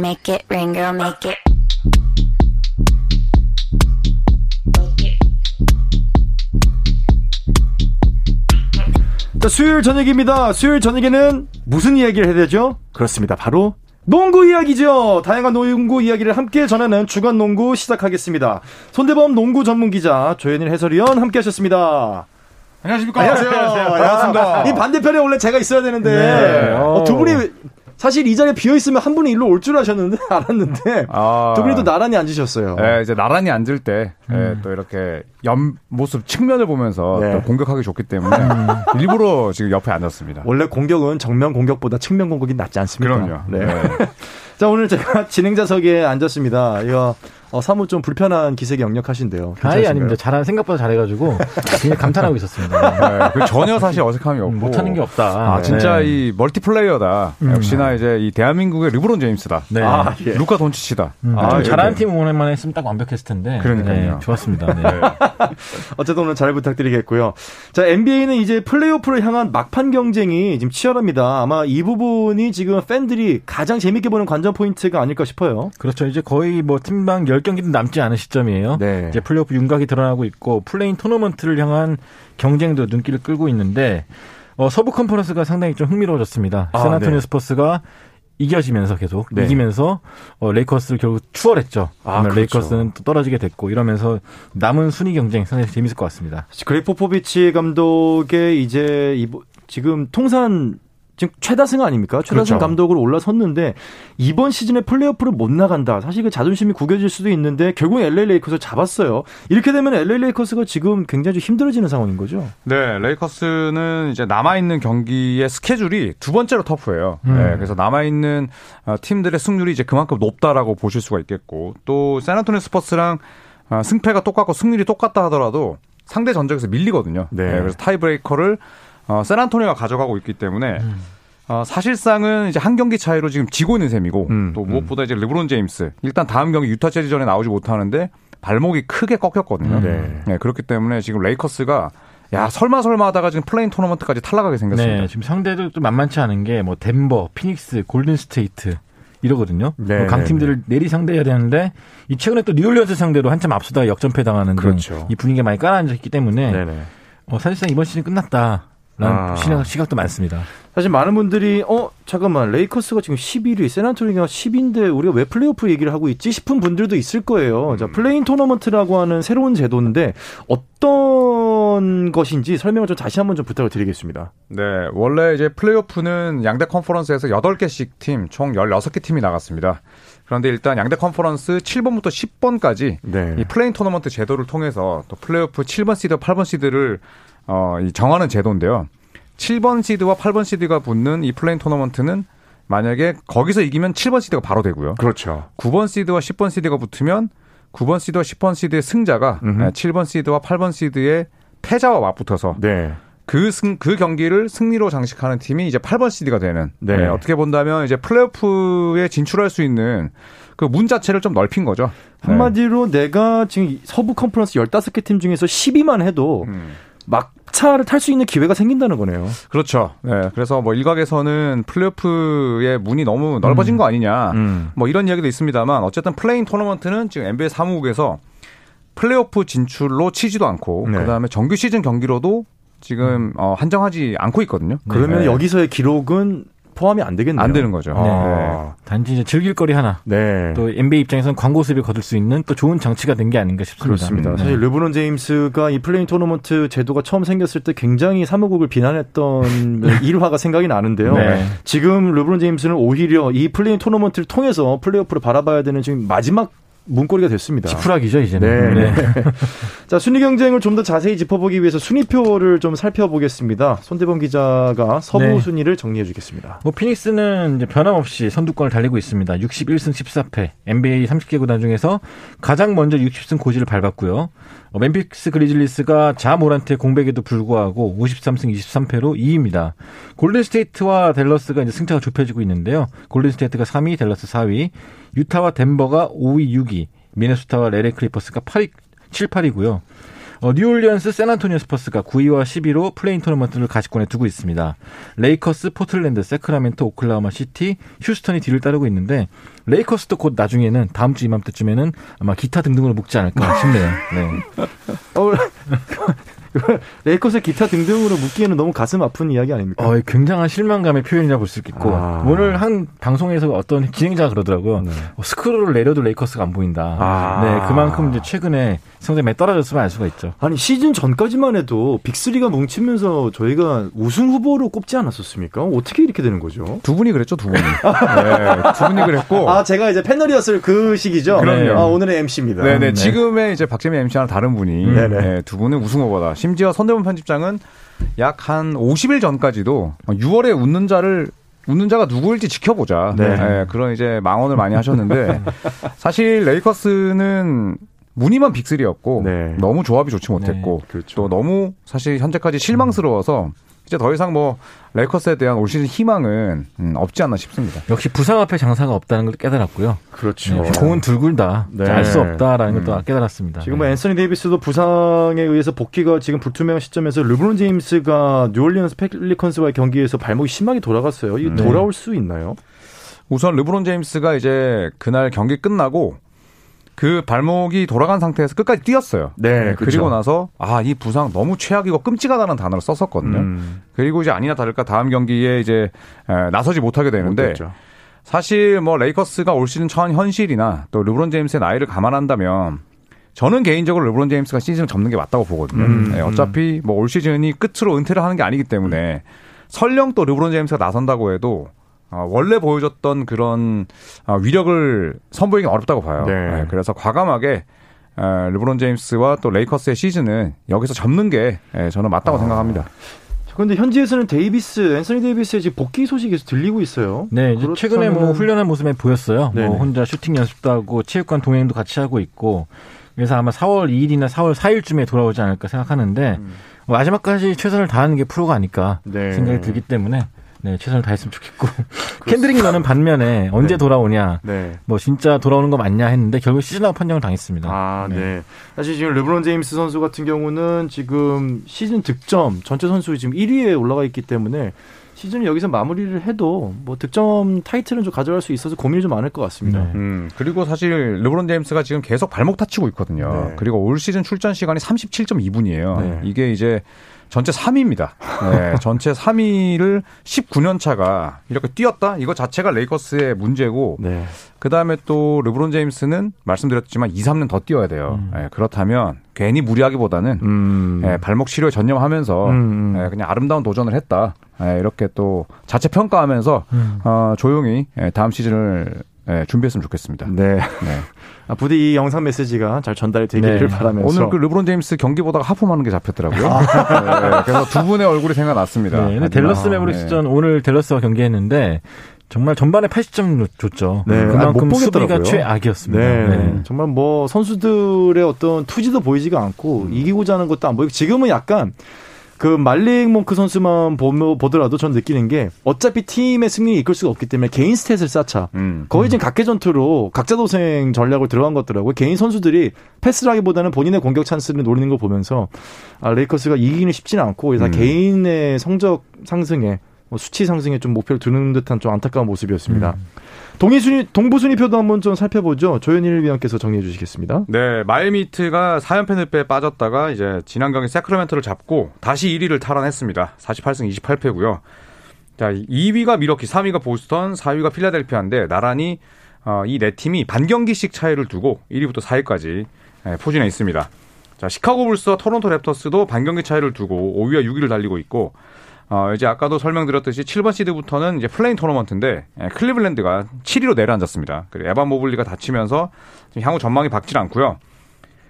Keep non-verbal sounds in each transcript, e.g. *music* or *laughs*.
make it rain, girl, make it. 자, 수요일 저녁입니다. 수요일 저녁에는 무슨 이야기를 해야 되죠? 그렇습니다. 바로 농구 이야기죠. 다양한 농구 이야기를 함께 전하는 주간 농구 시작하겠습니다. 손대범 농구 전문 기자 조현일 해설위원 함께 하셨습니다. 안녕하십니까. 안녕하세요. 반갑습니다. 이 반대편에 원래 제가 있어야 되는데 네. 어, 두 분이 사실 이 자리에 비어 있으면 한 분이 일로 올 줄 아셨는데 *laughs* 알았는데 아. 두 분이 또 나란히 앉으셨어요. 예, 이제 나란히 앉을 때, 예, 또 이렇게 옆 모습 측면을 보면서 네. 또 공격하기 좋기 때문에 일부러 지금 옆에 앉았습니다. 원래 공격은 정면 공격보다 측면 공격이 낫지 않습니까? 그럼요. 네. 네. *laughs* 자, 오늘 제가 *laughs* 진행자석에 앉았습니다. 이거 어, 사뭇 좀 불편한 기색이 역력하신데요. 아예 괜찮으신가요? 아닙니다. 잘한 생각보다 잘해가지고 굉장히 감탄하고 있었습니다. *laughs* 네, 그 전혀 사실 어색함이 없고 못하는 게 없다. 아, 진짜 네. 이 멀티플레이어다. 역시나 이제 이 대한민국의 르브론 제임스다. 네. 아, 예. 루카 돈치치다. 음, 아, 좀 이렇게. 잘하는 팀 응원만 했으면 딱 완벽했을 텐데. 그러니까요. 네, 좋았습니다. 네. *laughs* 어쨌든 오늘 잘 부탁드리겠고요. 자, NBA는 이제 플레이오프를 향한 막판 경쟁이 지금 치열합니다. 아마 이 부분이 지금 팬들이 가장 재밌게 보는 관전 포인트가 아닐까 싶어요. 그렇죠. 이제 거의 뭐 팀당 10경기도 남지 않은 시점이에요. 네. 이제 플레이오프 윤곽이 드러나고 있고 play-in 토너먼트를 향한 경쟁도 눈길을 끌고 있는데 어, 서부 컨퍼런스가 상당히 좀 흥미로워졌습니다. 아, 샌안토니오 네. 스퍼스가 이겨지면서 계속 네. 이기면서 어, 레이커스를 결국 추월했죠. 아, 그렇죠. 레이커스는 또 떨어지게 됐고 이러면서 남은 순위 경쟁 상당히 재밌을 것 같습니다. 그렉 포포비치 감독의 이제 이 지금 통산 지금 최다승 아닙니까? 최다승 그렇죠. 감독으로 올라섰는데 이번 시즌에 플레이오프를 못 나간다. 사실 그 자존심이 구겨질 수도 있는데 결국 LA 레이커스 잡았어요. 이렇게 되면 LA 레이커스가 지금 굉장히 좀 힘들어지는 상황인 거죠. 네, 레이커스는 이제 남아 있는 경기의 스케줄이 두 번째로 터프예요. 네, 그래서 남아 있는 어, 팀들의 승률이 이제 그만큼 높다라고 보실 수가 있겠고, 또, 샌안토니오 스퍼스랑 어, 승패가 똑같고 승률이 똑같다 하더라도 상대 전적에서 밀리거든요. 네. 네, 그래서 tiebreaker를 어, 샌안토니오가 가져가고 있기 때문에 어, 사실상은 이제 한 경기 차이로 지금 지고 있는 셈이고 음, 또 무엇보다 이제 르브론 제임스 일단 다음 경기 유타 재즈전에 나오지 못하는데 발목이 크게 꺾였거든요. 네. 네, 그렇기 때문에 지금 레이커스가 야 설마 설마 하다가 지금 play-in 토너먼트까지 탈락하게 생겼습니다. 네, 지금 상대도 좀 만만치 않은 게 뭐 덴버, 피닉스, 골든 스테이트 이러거든요. 네, 뭐 강팀들을 내리 상대해야 되는데 이 최근에 또 뉴올리언스 상대로 한참 앞서다가 역전패 당하는 등 그렇죠. 이 분위기가 많이 가라앉아 있기 때문에 네네. 어, 사실상 이번 시즌 끝났다 라는 아. 시각, 시각도 많습니다. 사실 많은 분들이 어 잠깐만 레이커스가 지금 11위, 샌안토니오가 10위인데 우리가 왜 플레이오프 얘기를 하고 있지 싶은 분들도 있을 거예요. 자 play-in 토너먼트라고 하는 새로운 제도인데 어떤 것인지 설명을 좀 다시 한번 좀 부탁을 드리겠습니다. 네, 원래 이제 플레이오프는 양대 컨퍼런스에서 8개씩 팀, 총 16개 팀이 나갔습니다. 그런데 일단 양대 컨퍼런스 7번부터 10번까지 네. 이 play-in 토너먼트 제도를 통해서 또 플레이오프 7번 시드, 8번 시드를 어, 이 정하는 제도인데요. 7번 시드와 8번 시드가 붙는 이 play-in 토너먼트는 만약에 거기서 이기면 7번 시드가 바로 되고요. 그렇죠. 9번 시드와 10번 시드가 붙으면 9번 시드와 10번 시드의 승자가 음흠. 7번 시드와 8번 시드의 패자와 맞붙어서 네. 그 승, 그 경기를 승리로 장식하는 팀이 이제 8번 시드가 되는. 네. 네, 어떻게 본다면 이제 플레이오프에 진출할 수 있는 그 문 자체를 좀 넓힌 거죠. 네. 한마디로 내가 지금 서부 컨퍼런스 15개 팀 중에서 10위만 해도 음. 막차를 탈 수 있는 기회가 생긴다는 거네요. 그렇죠. 네. 그래서 뭐 일각에서는 플레이오프의 문이 너무 넓어진 거 아니냐. 음. 뭐 이런 이야기도 있습니다만 어쨌든 play-in 토너먼트는 지금 NBA 사무국에서 플레이오프 진출로 치지도 않고 네. 그다음에 정규 시즌 경기로도 지금 어, 한정하지 않고 있거든요. 그러면 네. 여기서의 기록은 포함이 안 되겠네요. 안 되는 거죠. 아, 단지 이제 즐길 거리 하나. 네. 또 NBA 입장에서는 광고 수입을 거둘 수 있는 또 좋은 장치가 된 게 아닌가 싶습니다. 그렇습니다. 네. 사실 르브론 제임스가 이 play-in 토너먼트 제도가 처음 생겼을 때 굉장히 사무국을 비난했던 *laughs* 일화가 생각이 나는데요. 네. 지금 르브론 제임스는 오히려 이 play-in 토너먼트를 통해서 플레이오프를 바라봐야 되는 지금 마지막 문고리가 됐습니다. 지푸라기죠 이제는. 네. *laughs* 자, 순위 경쟁을 좀 더 자세히 짚어보기 위해서 순위표를 좀 살펴보겠습니다. 손대범 기자가 서부 네. 순위를 정리해 주겠습니다. 뭐 피닉스는 이제 변함없이 선두권을 달리고 있습니다. 61승 14패. NBA 30개 구단 중에서 가장 먼저 60승 고지를 밟았고요. 어, 멤피스 그리즐리스가 자 모란트의 공백에도 불구하고 53승 23패로 2위입니다. 골든 스테이트와 댈러스가 이제 승차가 좁혀지고 있는데요. 골든 스테이트가 3위, 댈러스 4위, 유타와 덴버가 5위, 6위, 미네소타와 LA 클리퍼스가 8위, 7, 8위고요. 어, 뉴올리언스 샌안토니오 스퍼스가 9위와 10위로 play-in 토너먼트를 가시권에 두고 있습니다. 레이커스, 포틀랜드, 새크라멘토, 오클라호마 시티, 휴스턴이 뒤를 따르고 있는데 레이커스도 곧 나중에는 다음 주 이맘때쯤에는 아마 기타 등등으로 묶지 않을까 싶네요. 네. *laughs* 어, 레이커스의 기타 등등으로 묶기에는 너무 가슴 아픈 이야기 아닙니까? 어, 굉장한 실망감의 표현이라 볼수 있겠고 아. 오늘 한 방송에서 어떤 진행자가 그러더라고요. 네. 어, 스크롤을 내려도 레이커스가 안 보인다. 아. 네, 그만큼 이제 최근에 성적이 떨어졌으면 알 수가 있죠. 아니 시즌 전까지만 해도 빅3가 뭉치면서 저희가 우승 후보로 꼽지 않았었습니까? 어떻게 이렇게 되는 거죠? 두 분이 그랬죠, 두 분이. 네, 두 분이 그랬고. 아 제가 이제 패널이었을 그 시기죠. 그럼요. 아, 오늘의 MC입니다. 네네. 지금의 이제 박재민 MC와는 다른 분이 네네. 네, 두 분은 우승 후보다. 심지어 손대문 편집장은 약 한 50일 전까지도 6월에 웃는 자를 웃는 자가 누구일지 지켜보자. 네. 네, 그런 이제 망언을 많이 하셨는데 *laughs* 사실 레이커스는 무늬만 빅3였고 네. 너무 조합이 좋지 못했고 그렇죠. 또 너무 사실 현재까지 실망스러워서 이제 더 이상 뭐 레이커스에 대한 올 시즌 희망은 음, 없지 않나 싶습니다. 역시 부상 앞에 장사가 없다는 걸 깨달았고요. 그렇죠. 네, 공은 둥글다. 네. 알수 없다라는 것도 깨달았습니다. 지금 뭐 네. 앤서니 데이비스도 부상에 의해서 복귀가 지금 불투명한 시점에서 르브론 제임스가 뉴올리언스 펠리컨스와의 경기에서 발목이 심하게 돌아갔어요. 이거 네. 돌아올 수 있나요? 우선 르브론 제임스가 이제 그날 경기 끝나고 그 발목이 돌아간 상태에서 끝까지 뛰었어요. 네, 그리고 나서 아 이 부상 너무 최악이고 끔찍하다는 단어를 썼었거든요. 음, 그리고 이제 아니나 다를까 다음 경기에 이제 에, 나서지 못하게 되는데 못했죠. 사실 뭐 레이커스가 올 시즌 처한 현실이나 또 르브론 제임스의 나이를 감안한다면 저는 개인적으로 르브론 제임스가 시즌을 접는 게 맞다고 보거든요. 음, 네, 어차피 뭐 올 시즌이 끝으로 은퇴를 하는 게 아니기 때문에 설령 또 르브론 제임스가 나선다고 해도 어, 원래 보여줬던 그런 어, 위력을 선보이기 어렵다고 봐요. 네. 네, 그래서 과감하게 에, 르브론 제임스와 또 레이커스의 시즌은 여기서 접는 게 에, 저는 맞다고 아. 생각합니다. 그런데 현지에서는 데이비스, 앤서니 데이비스의 지금 복귀 소식이 계속 들리고 있어요. 네, 이제 최근에 뭐 훈련한 모습에 보였어요. 네네. 뭐 혼자 슈팅 연습도 하고 체육관 동행도 같이 하고 있고 그래서 아마 4월 2일이나 4월 4일쯤에 돌아오지 않을까 생각하는데 음. 뭐 마지막까지 최선을 다하는 게 프로가 아닐까 네. 생각이 들기 때문에 네, 최선을 다했으면 좋겠고 *laughs* 켄드릭 넌은 반면에 언제 네. 돌아오냐 네. 뭐 진짜 돌아오는 거 맞냐 했는데 결국 season out 판정을 당했습니다. 아, 네. 네. 사실 지금 르브론 제임스 선수 같은 경우는 지금 시즌 득점 전체 선수 지금 1위에 올라가 있기 때문에 시즌을 여기서 마무리를 해도 뭐 득점 타이틀은 좀 가져갈 수 있어서 고민이 좀 많을 것 같습니다. 네. 음, 그리고 사실 르브론 제임스가 지금 계속 발목 다치고 있거든요. 네. 그리고 올 시즌 출전 시간이 37.2분이에요. 네. 이게 이제 전체 3위입니다. 네, *laughs* 전체 3위를 19년 차가 이렇게 뛰었다? 이거 자체가 레이커스의 문제고 네. 그 다음에 또 르브론 제임스는 말씀드렸지만 2, 3년 더 뛰어야 돼요. 음. 예, 그렇다면 괜히 무리하기보다는 음. 예, 발목 치료에 전념하면서 음, 음. 예, 그냥 아름다운 도전을 했다. 예, 이렇게 또 자체 평가하면서 음. 어, 조용히 예, 다음 시즌을 예, 준비했으면 좋겠습니다. 네. 네. *laughs* 아, 부디 이 영상 메시지가 잘 전달이 되기를 네. 바라면서 오늘 그 르브론 제임스 경기 보다가 하품하는 게 잡혔더라고요. 네, 그래서 두 분의 얼굴이 생각났습니다. 네, 근데 하지만, 댈러스 매브릭스전 오늘 댈러스와 경기했는데 정말 전반에 80점 줬죠. 네, 아, 못 그만큼 보겠더라고요. 수비가 최악이었습니다. 네, 네. 정말 뭐 선수들의 어떤 투지도 보이지가 않고 이기고자 하는 것도 안 보이고 지금은 약간 그 말릭 몽크 선수만 보며 보더라도 전 느끼는 게 어차피 팀의 승리를 이끌 수가 없기 때문에 개인 스탯을 쌓자. 음. 거의 지금 각계 전투로 각자 도생 전략을 들어간 것 같더라고요. 개인 선수들이 패스를 하기보다는 본인의 공격 찬스를 노리는 걸 보면서 아, 레이커스가 이기기는 쉽지는 않고 음. 개인의 성적 상승에 뭐 수치 상승에 좀 목표를 두는 듯한 좀 안타까운 모습이었습니다. 동의 순위 동부 순위표도 한번 좀 살펴보죠. 조현일 위원께서 정리해 주시겠습니다. 네, 마이애미 히트가 4연패 늪에 빠졌다가 이제 지난 경기 새크라멘토를 잡고 다시 1위를 탈환했습니다. 48승 28패고요. 자, 2위가 밀워키, 3위가 보스턴, 4위가 필라델피아인데 나란히 어, 이 네 팀이 반경기씩 차이를 두고 1위부터 4위까지 예, 포진해 있습니다. 자, 시카고 불스와 토론토 랩터스도 반경기 차이를 두고 5위와 6위를 달리고 있고 어, 이제 아까도 설명드렸듯이 7번 시드부터는 이제 play-in 토너먼트인데 예, 클리블랜드가 7위로 내려앉았습니다. 그리고 에반 모블리가 다치면서 향후 전망이 밝질 않고요.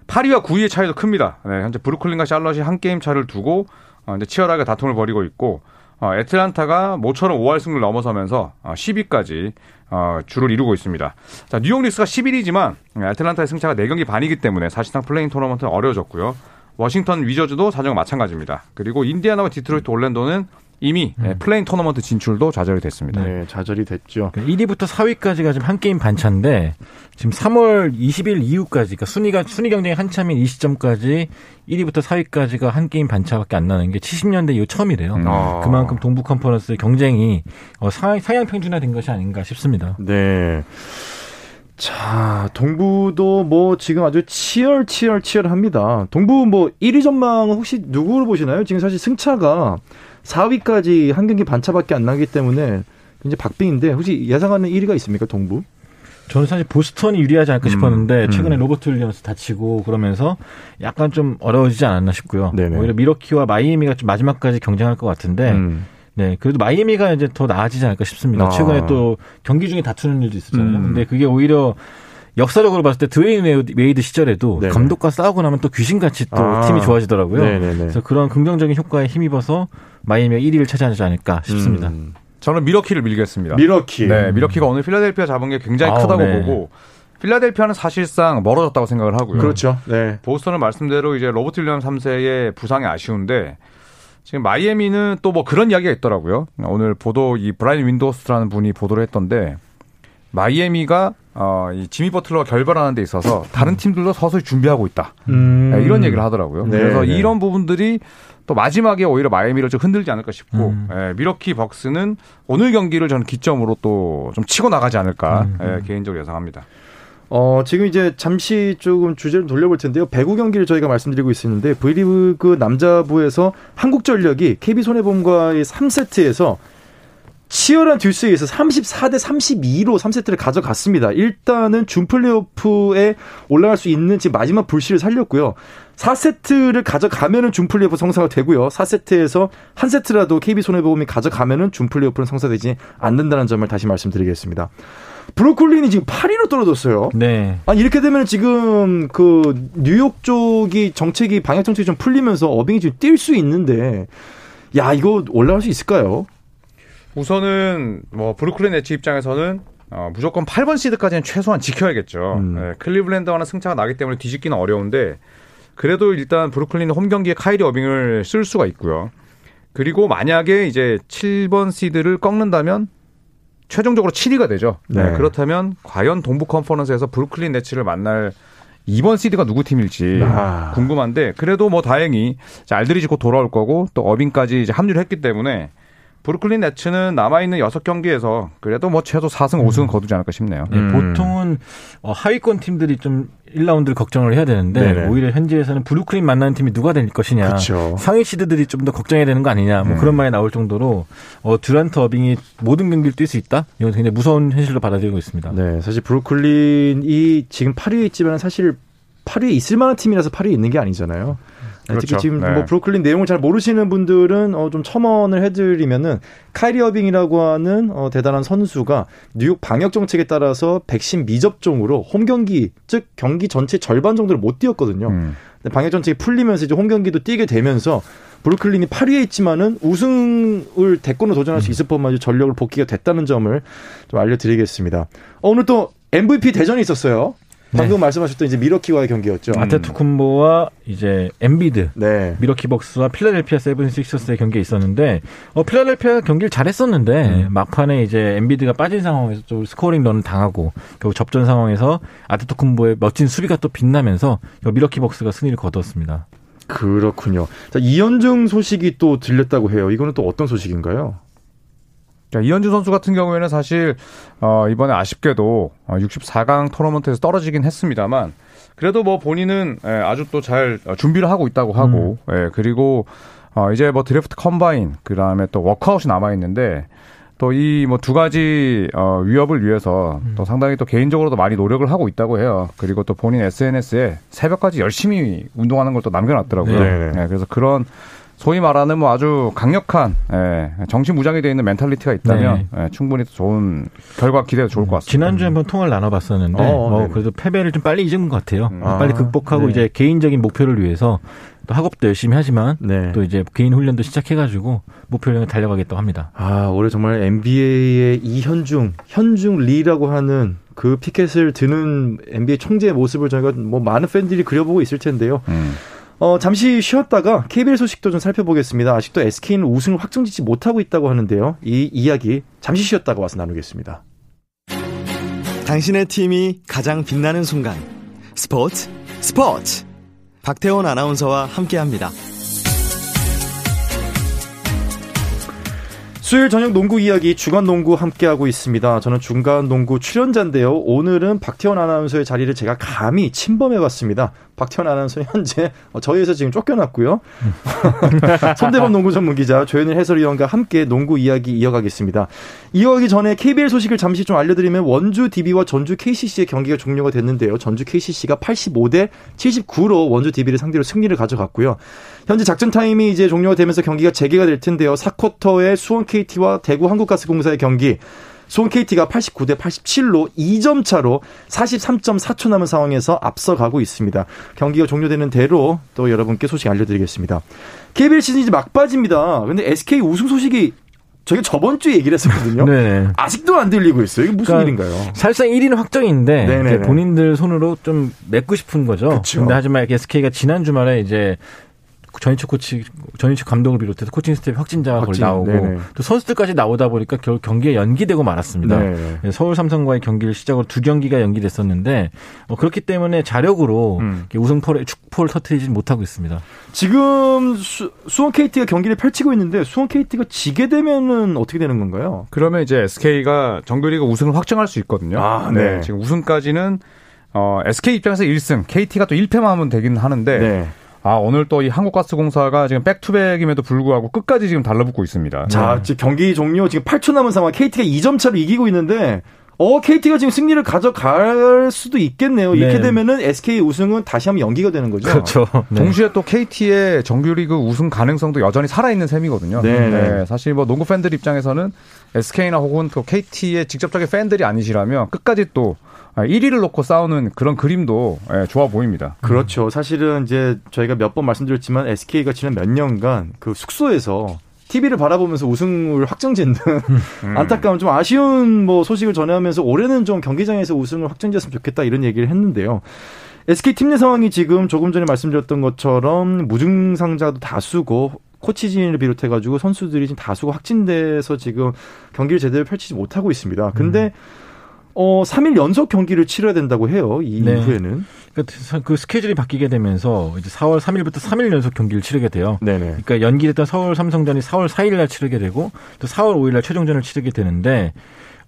8위와 9위의 차이도 큽니다. 네, 현재 브루클린과 샬럿이 한 게임 차를 두고 어, 이제 치열하게 다툼을 벌이고 있고 어, 애틀란타가 모처럼 5할 승을 넘어서면서 어, 10위까지 어, 주를 이루고 있습니다. 자, 뉴욕 닉스가 11위지만 애틀란타와 승차가 4경기 반이기 때문에 사실상 play-in 토너먼트는 어려워졌고요. 워싱턴 위저즈도 사정 마찬가지입니다. 그리고 인디애나와 디트로이트 올랜도는 이미 음. play-in 토너먼트 진출도 좌절이 됐습니다. 네, 좌절이 됐죠. 1위부터 4위까지가 지금 한 게임 반차인데 지금 3월 20일 이후까지 그러니까 순위가 순위 경쟁이 한참인 이 시점까지 1위부터 4위까지가 한 게임 반차밖에 안 나는 게 70년대 이후 처음이래요. 음. 아. 그만큼 동부 컨퍼런스 경쟁이 어, 상향 평준화된 것이 아닌가 싶습니다. 네. 자, 동부도 뭐 지금 아주 치열 치열 치열합니다. 동부 뭐 1위 전망 혹시 누구를 보시나요? 지금 사실 승차가 4위까지 한 경기 반차밖에 안 나기 때문에 이제 박빙인데 혹시 예상하는 1위가 있습니까? 동부? 저는 사실 보스턴이 유리하지 않을까 음, 싶었는데 음. 최근에 로버트 윌리엄스 다치고 그러면서 약간 좀 어려워지지 않았나 싶고요. 네네. 오히려 미러키와 마이애미가 좀 마지막까지 경쟁할 것 같은데 음. 네, 그래도 마이애미가 이제 더 나아지지 않을까 싶습니다. 아. 최근에 또 경기 중에 다투는 일도 있었잖아요. 음. 근데 그게 오히려 역사적으로 봤을 때 드웨인 웨이드 시절에도 네네. 감독과 싸우고 나면 또 귀신같이 또 아. 팀이 좋아지더라고요. 네네네. 그래서 그런 긍정적인 효과에 힘입어서 마이애미가 1위를 차지하지 않을까 싶습니다. 음. 저는 밀워키를 밀겠습니다. 밀워키. 네, 밀워키가 오늘 필라델피아 잡은 게 굉장히 아, 크다고 네. 보고 필라델피아는 사실상 멀어졌다고 생각을 하고요. 그렇죠. 네. 보스턴은 말씀대로 이제 로버트 윌리엄 3세의 부상이 아쉬운데 지금 마이애미는 또 뭐 그런 이야기가 있더라고요. 오늘 보도 이 브라이언 윈드호스트라는 분이 보도를 했던데 마이애미가 어, 이 지미 버틀러가 결별하는 데 있어서 다른 팀들도 서서히 준비하고 있다. 음. 네, 이런 얘기를 하더라고요. 네, 그래서 네. 이런 부분들이 또 마지막에 오히려 마이애미를 좀 흔들지 않을까 싶고 음. 예, 밀워키 벅스는 오늘 경기를 저는 기점으로 또 좀 치고 나가지 않을까 음. 예, 개인적으로 예상합니다. 어, 지금 이제 잠시 조금 주제를 돌려볼 텐데요. 배구 경기를 저희가 말씀드리고 있었는데 V리그 남자부에서 한국전력이 KB손해보험과의 3세트에서 치열한 듀스에서 34대 32로 3세트를 가져갔습니다. 일단은 준 플레이오프에 올라갈 수 있는 지금 마지막 불씨를 살렸고요. 4세트를 가져가면은 준 플레이오프 성사가 되고요. 4세트에서 한 세트라도 KB 손해보험이 가져가면은 준 플레이오프는 성사되지 않는다는 점을 다시 말씀드리겠습니다. 브루클린이 지금 8위로 떨어졌어요. 네. 아니 이렇게 되면 지금 그 뉴욕 쪽이 정책이 방역 정책이 좀 풀리면서 어빙이 지금 뛸 수 있는데 야 이거 올라갈 수 있을까요? 우선은 뭐 브루클린 네츠 입장에서는 어, 무조건 8번 시드까지는 최소한 지켜야겠죠. 음. 네, 클리블랜드와는 승차가 나기 때문에 뒤집기는 어려운데 그래도 일단 브루클린 홈 경기에 카이리 어빙을 쓸 수가 있고요. 그리고 만약에 이제 7번 시드를 꺾는다면 최종적으로 7위가 되죠. 네. 네, 그렇다면 과연 동부 컨퍼런스에서 브루클린 네츠를 만날 2번 시드가 누구 팀일지 아. 궁금한데 그래도 뭐 다행히 알드리지 곧 돌아올 거고 또 어빙까지 이제 합류를 했기 때문에 브루클린 네츠는 남아있는 6경기에서 그래도 뭐 최소 4승, 5승은 음. 거두지 않을까 싶네요. 네, 음. 보통은 어, 하위권 팀들이 좀 1라운드를 걱정을 해야 되는데 네네. 오히려 현지에서는 브루클린 만나는 팀이 누가 될 것이냐. 그쵸. 상위 시드들이 좀 더 걱정해야 되는 거 아니냐. 뭐 음. 그런 말이 나올 정도로 어, 듀란트 어빙이 모든 경기를 뛸 수 있다? 이건 굉장히 무서운 현실로 받아들이고 있습니다. 네, 사실 브루클린이 지금 8위에 있지만 사실 8위에 있을 만한 팀이라서 8위에 있는 게 아니잖아요. 그렇죠. 특히 지금 네. 뭐 브루클린 내용을 잘 모르시는 분들은 어, 좀 첨언을 해드리면은 카이리 어빙이라고 하는 어, 대단한 선수가 뉴욕 방역 정책에 따라서 백신 미접종으로 홈 경기 즉 경기 전체 절반 정도를 못 뛰었거든요. 음. 방역 정책이 풀리면서 이제 홈 경기도 뛰게 되면서 브루클린이 8위에 있지만은 우승을 대권으로 도전할 수 음. 있을 법만 전력을 복귀가 됐다는 점을 좀 알려드리겠습니다. 어, 오늘 또 MVP 대전이 있었어요. 방금 네. 말씀하셨던 이제 밀워키와의 경기였죠. 음. 아데토쿤보와 이제 엠비드, 네. 밀워키 벅스와 필라델피아 세븐티식서스의 경기가 있었는데 어 필라델피아 경기를 잘했었는데 음. 막판에 이제 엠비드가 빠진 상황에서 좀 scoring run을 당하고 결국 접전 상황에서 아데토쿤보의 멋진 수비가 또 빛나면서 밀워키 벅스가 승리를 거뒀습니다. 그렇군요. 자, 이현중 소식이 또 들렸다고 해요. 이거는 또 어떤 소식인가요? 그러니까 이현중 선수 같은 경우에는 사실 어 이번에 아쉽게도 64강 어, 토너먼트에서 떨어지긴 했습니다만 그래도 뭐 본인은 예, 아주 또 잘 준비를 하고 있다고 하고 음. 예, 그리고 어 이제 뭐 draft combine 그다음에 또 워크아웃이 남아 있는데 또 이 뭐 두 가지 어 위협을 위해서 음. 또 상당히 또 개인적으로도 많이 노력을 하고 있다고 해요. 그리고 또 본인 SNS에 새벽까지 열심히 운동하는 걸 또 남겨놨더라고요. 네. 예, 그래서 그런 소위 말하는 뭐 아주 강력한 예, 정신 무장이 되어 있는 mentality가 있다면 네. 예, 충분히 좋은 결과 기대해도 좋을 것 같습니다. 지난주에 한번 통화를 나눠봤었는데 어, 어, 그래도 패배를 좀 빨리 잊은 것 같아요. 음. 빨리 극복하고 네. 이제 개인적인 목표를 위해서 또 학업도 열심히 하지만 네. 또 이제 개인 훈련도 시작해가지고 목표를 달려가겠다고 합니다. 아 올해 정말 NBA의 이현중, 현중 리라고 하는 그 피켓을 드는 NBA 총재의 모습을 저희가 뭐 많은 팬들이 그려보고 있을 텐데요. 음. 어, 잠시 쉬었다가 KBL 소식도 좀 살펴보겠습니다. 아직도 SK는 우승을 확정짓지 못하고 있다고 하는데요. 이 이야기 잠시 쉬었다가 와서 나누겠습니다. 당신의 팀이 가장 빛나는 순간. 스포츠, 스포츠. 박태원 아나운서와 함께 합니다. 수요일 저녁 농구 이야기 주간 농구 함께하고 있습니다. 저는 중간 농구 출연자인데요. 오늘은 박태원 아나운서의 자리를 제가 감히 침범해봤습니다. 박태원 아나운서 현재 저희에서 지금 쫓겨났고요. *laughs* 손대범 농구 전문 기자 조현일 해설위원과 함께 농구 이야기 이어가겠습니다. 이어가기 전에 KBL 소식을 잠시 좀 알려드리면 원주 DB와 전주 KCC의 경기가 종료가 됐는데요. 전주 KCC가 85대 79로 원주 DB를 상대로 승리를 가져갔고요. 현재 작전 타임이 이제 종료가 되면서 경기가 재개가 될 텐데요. 4쿼터에 수원 KT와 대구 한국가스공사의 경기 수원 KT가 89대 87로 2점 차로 43.4초 남은 상황에서 앞서가고 있습니다. 경기가 종료되는 대로 또 여러분께 소식 알려드리겠습니다. KBL 시즌 이제 막바지입니다. 근데 SK 우승 소식이 저게 저번 주에 얘기를 했었거든요. *laughs* 네. 아직도 안 들리고 있어요. 이게 무슨 그러니까 일인가요? 사실상 1위는 확정인데 본인들 손으로 좀 맺고 싶은 거죠. 그쵸. 근데 하지만 SK가 지난 주말에 이제 전희철 코치, 전희철 감독을 비롯해서 코칭 스태프 확진자가 확진, 나오고 네네. 또 선수들까지 나오다 보니까 결국 경기가 연기되고 말았습니다. 네 서울 삼성과의 경기를 시작으로 두 경기가 연기됐었는데 어, 그렇기 때문에 자력으로 음. 우승포를 축포를 터트리지 못하고 있습니다. 지금 수, 수원 KT가 경기를 펼치고 있는데 수원 KT가 지게 되면은 어떻게 되는 건가요? 그러면 이제 SK가 정규리그 우승을 확정할 수 있거든요. 아, 네. 네. 지금 우승까지는 어, SK 입장에서 1승, KT가 또 1패만 하면 되긴 하는데 네. 아, 오늘 또 이 한국가스공사가 지금 백투백임에도 불구하고 끝까지 지금 달라붙고 있습니다. 자, 네. 지금 경기 종료 지금 8초 남은 상황 KT가 2점 차로 이기고 있는데 어, KT가 지금 승리를 가져갈 수도 있겠네요. 이렇게 네. 되면은 SK 우승은 다시 한번 연기가 되는 거죠. 그렇죠. *laughs* 네. 동시에 또 KT의 정규리그 우승 가능성도 여전히 살아있는 셈이거든요. 네. 네. 사실 뭐 농구 팬들 입장에서는 SK나 혹은 또 KT의 직접적인 팬들이 아니시라면 끝까지 또 1위를 아, 놓고 싸우는 그런 그림도 예, 좋아 보입니다. 그렇죠. 사실은 이제 저희가 몇 번 말씀드렸지만 SK가 지난 몇 년간 그 숙소에서 TV를 바라보면서 우승을 확정짓는 음. 안타까운 좀 아쉬운 뭐 소식을 전해하면서 올해는 좀 경기장에서 우승을 확정지었으면 좋겠다 이런 얘기를 했는데요. SK 팀 내 상황이 지금 조금 전에 말씀드렸던 것처럼 무증상자도 다수고 코치진을 비롯해 가지고 선수들이 지금 다수가 확진돼서 지금 경기를 제대로 펼치지 못하고 있습니다. 근데 음. 어, 3일 연속 경기를 치러야 된다고 해요. 이 네. 이후에는. 그러니까 그 스케줄이 바뀌게 되면서 이제 4월 3일부터 3일 연속 경기를 치르게 돼요. 네네. 그러니까 연기됐던 서울 삼성전이 4월 4일 날 치르게 되고 또 4월 5일 날 최종전을 치르게 되는데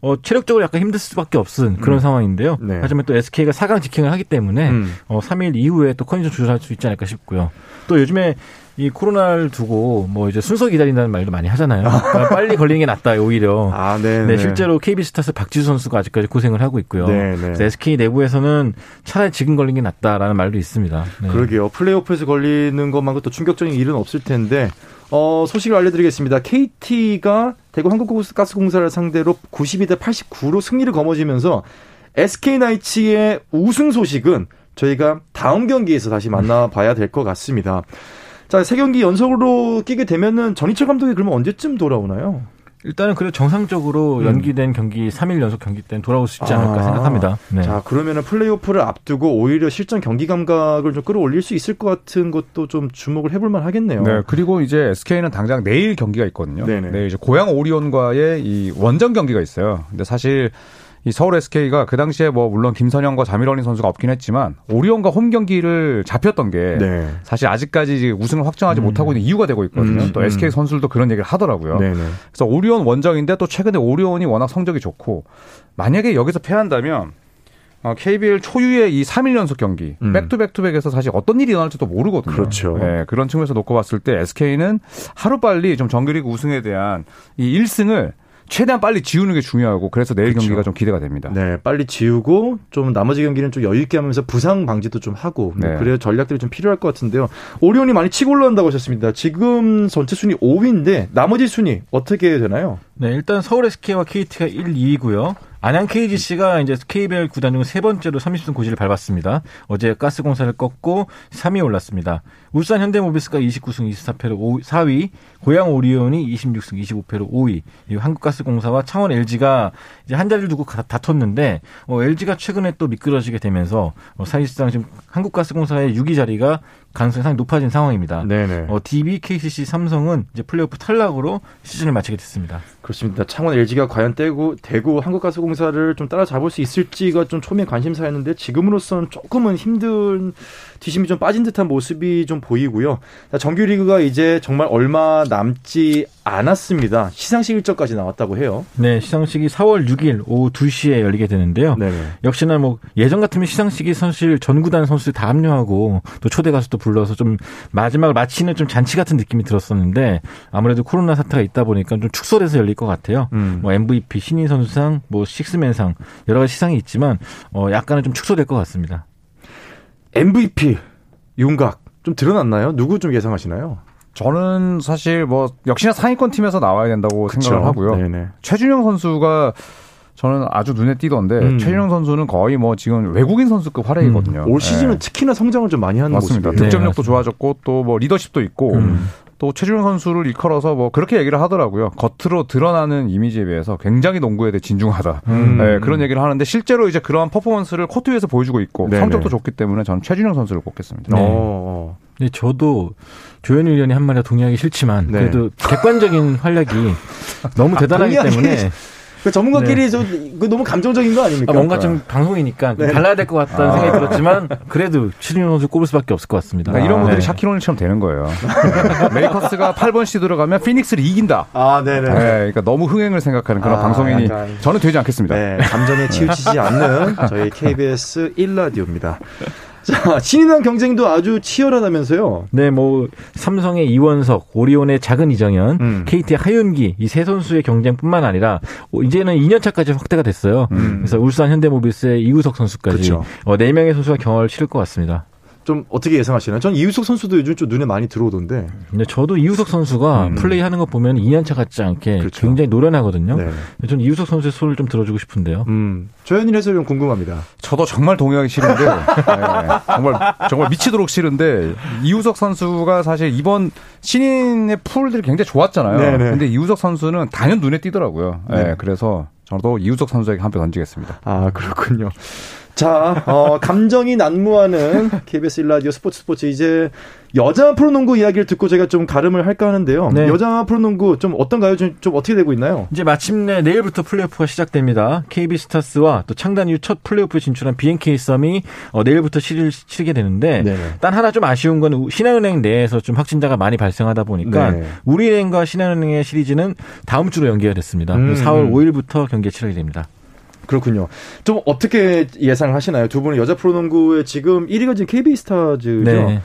어, 체력적으로 약간 힘들 수밖에 없은 그런 음. 상황인데요. 네. 하지만 또 SK가 4강 직행을 하기 때문에 음. 어, 3일 이후에 또 컨디션 조절할 수 있지 않을까 싶고요. 또 요즘에 이 코로나를 두고 뭐 이제 순서 기다린다는 말도 많이 하잖아요. *laughs* 그러니까 빨리 걸리는 게 낫다 오히려. 아, 네, 네. 실제로 KB 스타스 박지수 선수가 아직까지 고생을 하고 있고요. 네, 네. SK 내부에서는 차라리 지금 걸린 게 낫다라는 말도 있습니다. 네. 그러게요. 플레이오프에서 걸리는 것만큼 또 충격적인 일은 없을 텐데 어, 소식을 알려드리겠습니다. KT가 대구 한국가스공사를 상대로 92대 89로 승리를 거머쥐면서 SK 나이츠의 우승 소식은 저희가 다음 경기에서 다시 만나봐야 될 것 같습니다. 자, 세 경기 연속으로 끼게 되면은 전희철 감독이 그러면 언제쯤 돌아오나요? 일단은 그래 정상적으로 음. 연기된 경기 3일 연속 경기 때는 돌아올 수 있지 않을까 아, 생각합니다. 네. 자 그러면은 플레이오프를 앞두고 오히려 실전 경기 감각을 좀 끌어올릴 수 있을 것 같은 것도 좀 주목을 해볼 만 하겠네요. 네 그리고 이제 SK는 당장 내일 경기가 있거든요. 네네. 네 이제 고양 오리온과의 이 원정 경기가 있어요. 근데 사실 이 서울 SK가 그 당시에 뭐 물론 김선영과 자밀어린 선수가 없긴 했지만 오리온과 홈 경기를 잡혔던 게 네. 사실 아직까지 우승을 확정하지 음. 못하고 있는 이유가 되고 있거든요. 음. 또 SK 음. 선수들도 그런 얘기를 하더라고요. 네네. 그래서 오리온 원정인데 또 최근에 오리온이 워낙 성적이 좋고 만약에 여기서 패한다면 어, KBL 초유의 이 3일 연속 경기, 음. 백투백투백에서 사실 어떤 일이 일어날지도 모르거든요. 그렇죠. 네, 그런 측면에서 놓고 봤을 때 SK는 하루빨리 좀 정규리그 우승에 대한 이 1승을 최대한 빨리 지우는 게 중요하고 그래서 내일 그렇죠. 경기가 좀 기대가 됩니다. 네, 빨리 지우고 좀 나머지 경기는 좀 여유 있게 하면서 부상 방지도 좀 하고 네. 그래야 전략들이 좀 필요할 것 같은데요. 오리온이 많이 치고 올라온다고 하셨습니다. 지금 전체 순위 5위인데 나머지 순위 어떻게 되나요? 네, 일단 서울 SK와 KT가 1, 2위고요. 안양 KGC가 이제 KBL 구단 중 세 번째로 30승 고지를 밟았습니다. 어제 가스공사를 꺾고 3위에 올랐습니다. 울산 현대모비스가 29승 24패로 5, 4위, 고양 오리온이 26승 25패로 5위, 한국가스공사와 창원 LG가 이제 한 자리를 두고 다퉜는데 어, LG가 최근에 또 미끄러지게 되면서 어, 사실상 지금 한국가스공사의 6위 자리가 가능성이 상당히 높아진 상황입니다. 네네. 어, DB, KCC, 삼성은 이제 플레이오프 탈락으로 시즌을 마치게 됐습니다. 그렇습니다. 창원 LG가 과연 떼고 대구 한국가스공사를 좀 따라잡을 수 있을지가 좀 초미의 관심사였는데 지금으로선 조금은 힘든 뒤심이 좀 빠진 듯한 모습이 좀 보이고요. 자, 정규리그가 이제 정말 얼마 남지 않았습니다. 시상식 일정까지 나왔다고 해요. 네, 시상식이 4월 6일 오후 2시에 열리게 되는데요. 네네. 역시나 뭐 예전 같으면 시상식이 사실 전구단 선수들 다 합류하고 또 초대 가수도 불러서 좀 마지막을 마치는 좀 잔치 같은 느낌이 들었었는데 아무래도 코로나 사태가 있다 보니까 좀 축소돼서 열릴 것 같아요. 음. 뭐 MVP 신인 선수상, 뭐 식스맨상 여러 가지 시상이 있지만 어 약간은 좀 축소될 것 같습니다. MVP 윤곽 좀 드러났나요? 누구 좀 예상하시나요? 저는 사실 뭐 역시나 상위권 팀에서 나와야 된다고 생각을 하고요. 네네. 최준영 선수가 저는 아주 눈에 띄던데 음. 최준영 선수는 거의 뭐 지금 외국인 선수급 활약이거든요. 올 시즌은 예. 특히나 성장을 좀 많이 하는 맞습니다. 모습이에요. 득점력도 네, 좋아졌고 또 뭐 리더십도 있고 음. 또 최준영 선수를 일컬어서 뭐 그렇게 얘기를 하더라고요. 겉으로 드러나는 이미지에 비해서 굉장히 농구에 대해 진중하다. 음. 네, 그런 얘기를 하는데 실제로 이제 그러한 퍼포먼스를 코트 위에서 보여주고 있고 네네. 성적도 좋기 때문에 저는 최준영 선수를 꼽겠습니다. 어, 네. 어. 근데 저도 조현일 위원이 한 말에 동의하기 싫지만 네. 그래도 객관적인 활약이 너무 대단하기 동의하기 때문에 그 전문가끼리 저 이거 너무 감정적인 거 아닙니까? 아, 뭔가 좀 방송이니까 좀 네. 달라야 될 것 같다는 아. 생각이 들었지만 그래도 최준용 선수 꼽을 수밖에 없을 것 같습니다. 그러니까 이런 아, 분들이 네. 샤키로닐처럼 되는 거예요. *laughs* 메이커스가 8번 시 들어가면 피닉스를 이긴다. 아, 네네. 네, 그러니까 너무 흥행을 생각하는 그런 아, 방송인이 약간. 저는 되지 않겠습니다. 네, 감정에 치우치지 않는 저희 KBS 1라디오입니다. 자, 신인왕 경쟁도 아주 치열하다면서요? 네, 뭐 삼성의 이원석, 오리온의 작은 이정현, 음. KT의 하윤기 이 세 선수의 경쟁뿐만 아니라 어, 이제는 2년차까지 확대가 됐어요. 음. 그래서 울산 현대모비스의 이우석 선수까지 그쵸. 어, 4명의 선수가 경험을 치를 것 같습니다. 좀 어떻게 예상하시나요? 전 이우석 선수도 요즘 좀 눈에 많이 들어오던데. 근데 저도 이우석 선수가 음. 플레이하는 거 보면 2년차 같지 않게 그렇죠. 굉장히 노련하거든요. 네. 저는 이우석 선수의 소리를 좀 들어주고 싶은데요. 음, 조현일 해설위원 궁금합니다. 저도 정말 동의하기 싫은데 *laughs* 네, 정말 정말 미치도록 싫은데 이우석 선수가 사실 이번 신인의 풀들이 굉장히 좋았잖아요. 네네. 근데 이우석 선수는 단연 눈에 띄더라고요. 네, 네. 그래서 저도 이우석 선수에게 한 표 던지겠습니다. 아, 그렇군요. 자, 어, 감정이 난무하는 KBS 1라디오 스포츠 스포츠 이제 여자 프로농구 이야기를 듣고 제가 좀 가름을 할까 하는데요. 네. 여자 프로농구 좀 어떤가요? 좀, 좀 어떻게 되고 있나요? 이제 마침내 내일부터 플레이오프가 시작됩니다. KB 스타스와 또 창단 이후 첫 플레이오프에 진출한 BNK 썸이 어, 내일부터 시리를 치르게 되는데 네네. 단 하나 좀 아쉬운 건 신한은행 내에서 좀 확진자가 많이 발생하다 보니까 네. 우리은행과 신한은행의 시리즈는 다음 주로 연기가 됐습니다. 음. 4월 5일부터 경기가 치러게 됩니다. 그렇군요. 좀 어떻게 예상을 하시나요? 두 분은 여자 프로농구에 지금 1위가 지금 KB 스타즈죠. 네.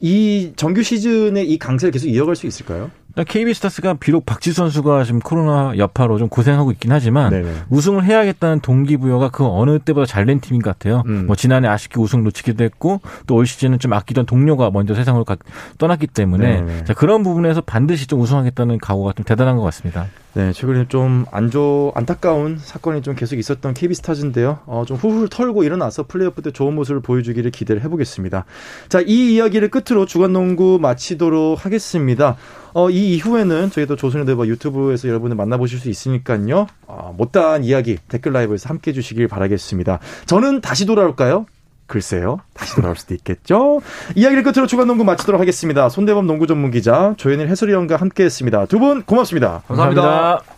좀이 정규 시즌의 이 강세를 계속 이어갈 수 있을까요? KB 스타스가 비록 박지 선수가 지금 코로나 여파로 좀 고생하고 있긴 하지만 네네. 우승을 해야겠다는 동기부여가 그 어느 때보다 잘된 팀인 것 같아요. 음. 뭐 지난해 아쉽게 우승 놓치기도 했고 또 올 시즌은 좀 아끼던 동료가 먼저 세상으로 가- 떠났기 때문에. 자, 그런 부분에서 반드시 좀 우승하겠다는 각오가 좀 대단한 것 같습니다. 네, 최근에 좀 안좋 안타까운 사건이 좀 계속 있었던 KB 스타즈인데요. 어, 좀 후훌 털고 일어나서 플레이오프 때 좋은 모습을 보여주기를 기대를 해보겠습니다. 자, 이 이야기를 끝으로 주간 농구 마치도록 하겠습니다. 어, 이 이후에는 저희도 조선의 대박 유튜브에서 여러분을 만나보실 수 있으니까요. 어, 못다한 이야기 댓글 라이브에서 함께 해주시길 바라겠습니다. 저는 다시 돌아올까요? 글쎄요. 다시 돌아올 수도 있겠죠. 이야기를 끝으로 주간 농구 마치도록 하겠습니다. 손대범 농구 전문 기자 조현일 해설위원과 함께했습니다. 두 분 고맙습니다. 감사합니다.